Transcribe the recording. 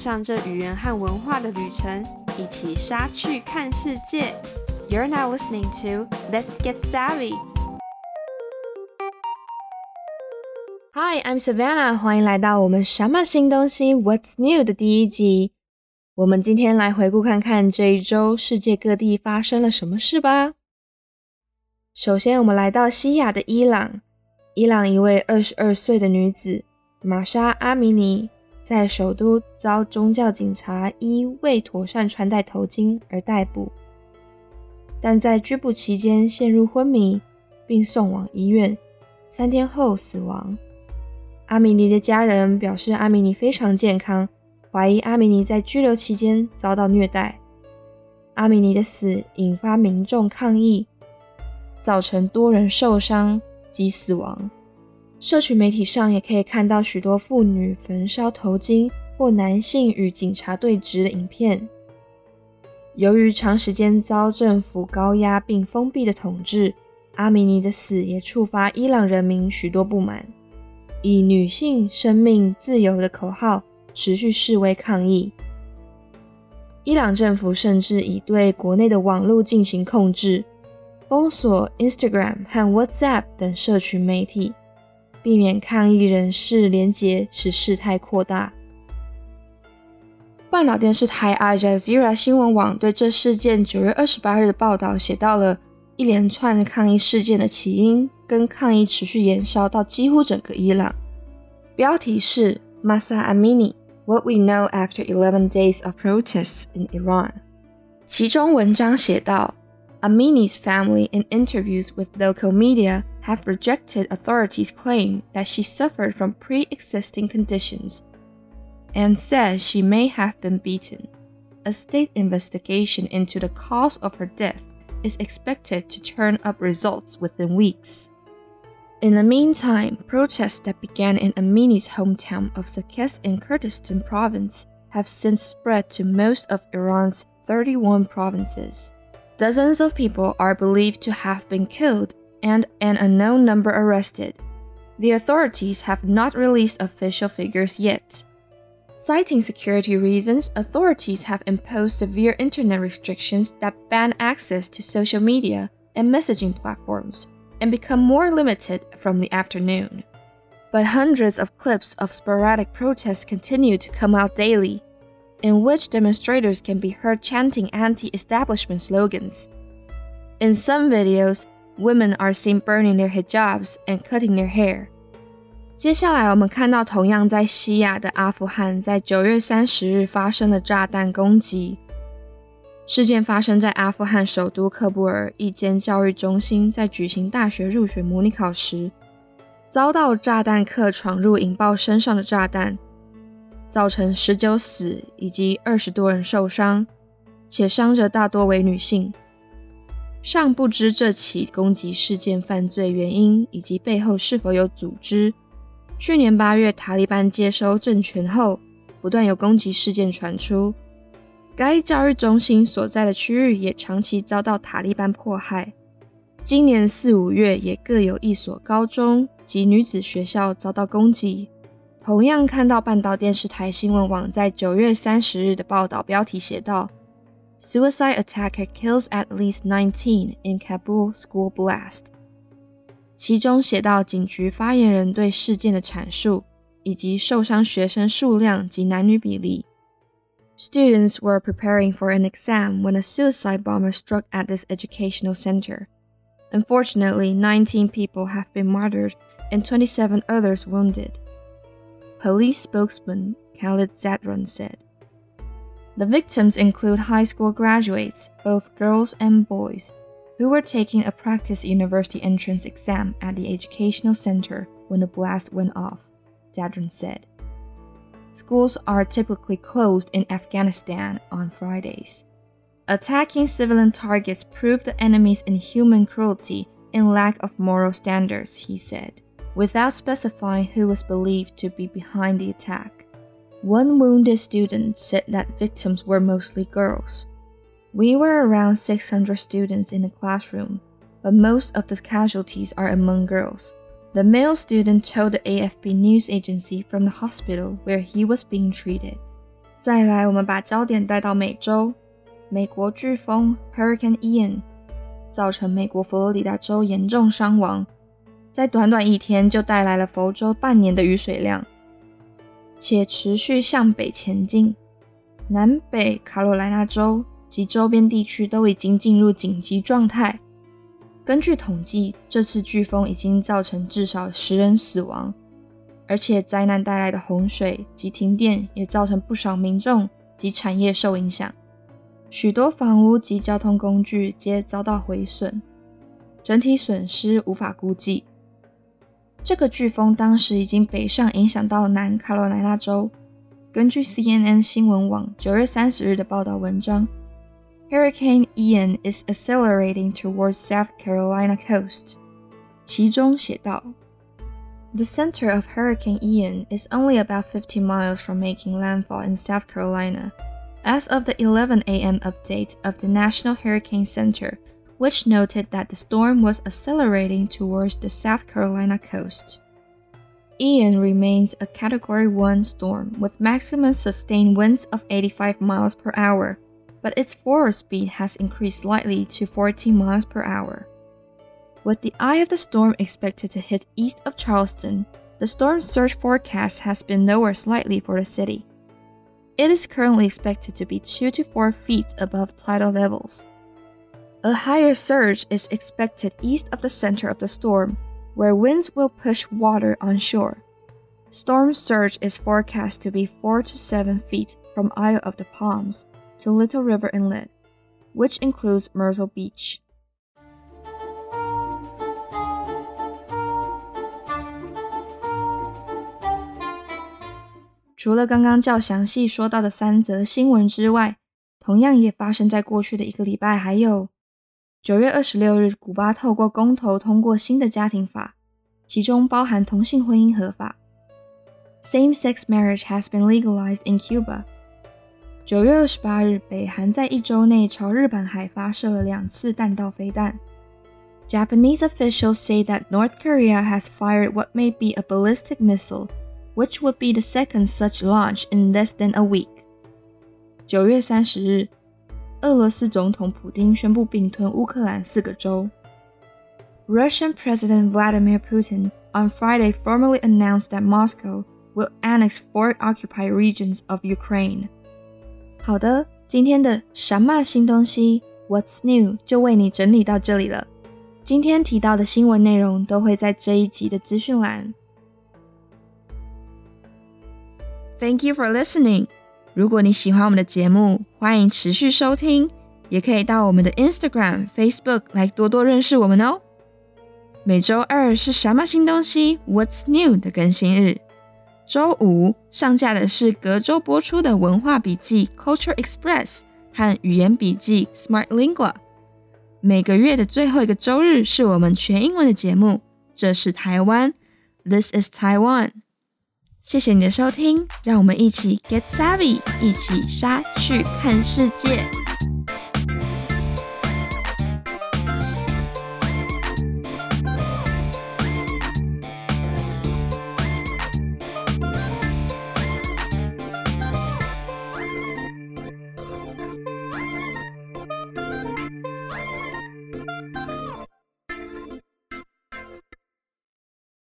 上这语言和文化的旅程，一起杀去看世界。You're now listening to Let's Get Savvy. Hi, I'm Savannah，欢迎来到我们什么新东西 What's New 的第一集。我们今天来回顾看看这一周世界各地发生了什么事吧。首先，我们来到西亚的伊朗。伊朗一位二十二岁的女子玛莎·阿米尼。在首都遭宗教警察因未妥善穿戴头巾而逮捕，但在拘捕期间陷入昏迷，并送往医院，三天后死亡。阿米尼的家人表示，阿米尼非常健康，怀疑阿米尼在拘留期间遭到虐待。阿米尼的死引发民众抗议，造成多人受伤及死亡。社群媒体上也可以看到许多妇女焚烧头巾或男性与警察对峙的影片。由于长时间遭政府高压并封闭的统治，阿米尼的死也触发伊朗人民许多不满，以“女性生命自由”的口号持续示威抗议。伊朗政府甚至已对国内的网络进行控制，封锁 Instagram 和 WhatsApp 等社群媒体。避免抗议人士连结，使事态扩大。半岛电视台 Al Jazeera 新闻网对这事件九月二十八日的报道写到了一连串抗议事件的起因，跟抗议持续延烧到几乎整个伊朗。标题是 Masa Amini: What We Know After Eleven Days of Protests in Iran。其中文章写道，Amini's family in interviews with local media。Have rejected authorities' claim that she suffered from pre existing conditions and said she may have been beaten. A state investigation into the cause of her death is expected to turn up results within weeks. In the meantime, protests that began in Amini's hometown of Saqqez in Kurdistan province have since spread to most of Iran's 31 provinces. Dozens of people are believed to have been killed and an unknown number arrested. The authorities have not released official figures yet. Citing security reasons, authorities have imposed severe internet restrictions that ban access to social media and messaging platforms and become more limited from the afternoon. But hundreds of clips of sporadic protests continue to come out daily, in which demonstrators can be heard chanting anti establishment slogans. In some videos, women are seen burning their hijabs and cutting their hair。接下来，我们看到同样在西亚的阿富汗，在九月三十日发生了炸弹攻击。事件发生在阿富汗首都喀布尔一间教育中心，在举行大学入学模拟考时，遭到炸弹客闯入引爆身上的炸弹，造成十九死以及二十多人受伤，且伤者大多为女性。尚不知这起攻击事件犯罪原因以及背后是否有组织。去年八月，塔利班接收政权后，不断有攻击事件传出。该教育中心所在的区域也长期遭到塔利班迫害。今年四五月，也各有一所高中及女子学校遭到攻击。同样看到半岛电视台新闻网在九月三十日的报道，标题写道。Suicide attacker kills at least 19 in Kabul school blast。其中写到警局发言人对事件的阐述，以及受伤学生数量及男女比例。Students were preparing for an exam when a suicide bomber struck at this educational center. Unfortunately, 19 people have been murdered and 27 others wounded. Police spokesman Khalid Zadran said. The victims include high school graduates, both girls and boys, who were taking a practice university entrance exam at the educational center when the blast went off, Zadran said. Schools are typically closed in Afghanistan on Fridays. Attacking civilian targets proved the enemy's inhuman cruelty and lack of moral standards, he said, without specifying who was believed to be behind the attack. One wounded student said that victims were mostly girls. We were around 600 students in the classroom, but most of the casualties are among girls. The male student told the AFP news agency from the hospital where he was being treated. 再来，我们把焦点带到美洲，美国飓风 Hurricane Ian 造成美国佛罗里达州严重伤亡，在短短一天就带来了佛州半年的雨水量， 且持续向北前进。南北卡罗来纳州及周边地区都已经进入紧急状态。根据统计，这次飓风已经造成至少十人死亡。而且灾难带来的洪水及停电也造成不少民众及产业受影响，许多房屋及交通工具皆遭到毁损，整体损失无法估计。这个飓风当时已经北上影响到南卡罗来纳州。根据 CNN 新闻网九月三十日的报道文章，Hurricane Ian is accelerating towards South Carolina coast，其中写道。The center of Hurricane Ian is only about 50 miles from making landfall in South Carolina, as of the 11 a.m. update of the National Hurricane Center, Which noted that the storm was accelerating towards the South Carolina coast. Ian remains a Category 1 storm with maximum sustained winds of 85 miles per hour, but its forward speed has increased slightly to 40 miles per hour. With the eye of the storm expected to hit east of Charleston, the storm surge forecast has been lowered slightly for the city. It is currently expected to be 2 to 4 feet above tidal levels. A higher surge is expected east of the center of the storm, where winds will push water on shore. Storm surge is forecast to be 4 to 7 feet from Isle of the Palms to Little River Inlet, which includes Myrtle Beach. 除了刚刚较详细说到的三则新闻之外，同样也发生在过去的一个礼拜。还有 九月二十六日，古巴透过公投通过新的家庭法，其中包含同性婚姻合法。Same-sex marriage has been legalized in Cuba。九月二十八日，北韩在一周内朝日本海发射了两次弹道飞弹。Japanese officials say that North Korea has fired what may be a ballistic missile which would be the second such launch in less than a week. 九月三十日， 俄罗斯总统普京宣布并吞乌克兰四个州。Russian President Vladimir Putin on Friday formally announced that Moscow will annex four occupied regions of Ukraine. 好的，今天的什么新东西 What's new 就为你整理到这里了。今天提到的新闻内容都会在这一集的资讯栏。Thank you for listening。 如果你喜欢我们的节目，欢迎持续收听，也可以到我们的 Instagram、Facebook 来多多认识我们哦。每周二是什么新东西？What's new 的更新日。周五上架的是隔周播出的文化笔记 Culture Express 和语言笔记 Smart Lingua。每个月的最后一个周日是我们全英文的节目。这是台湾，This is Taiwan。谢谢你的收听，让我们一起 get savvy，一起杀去看世界。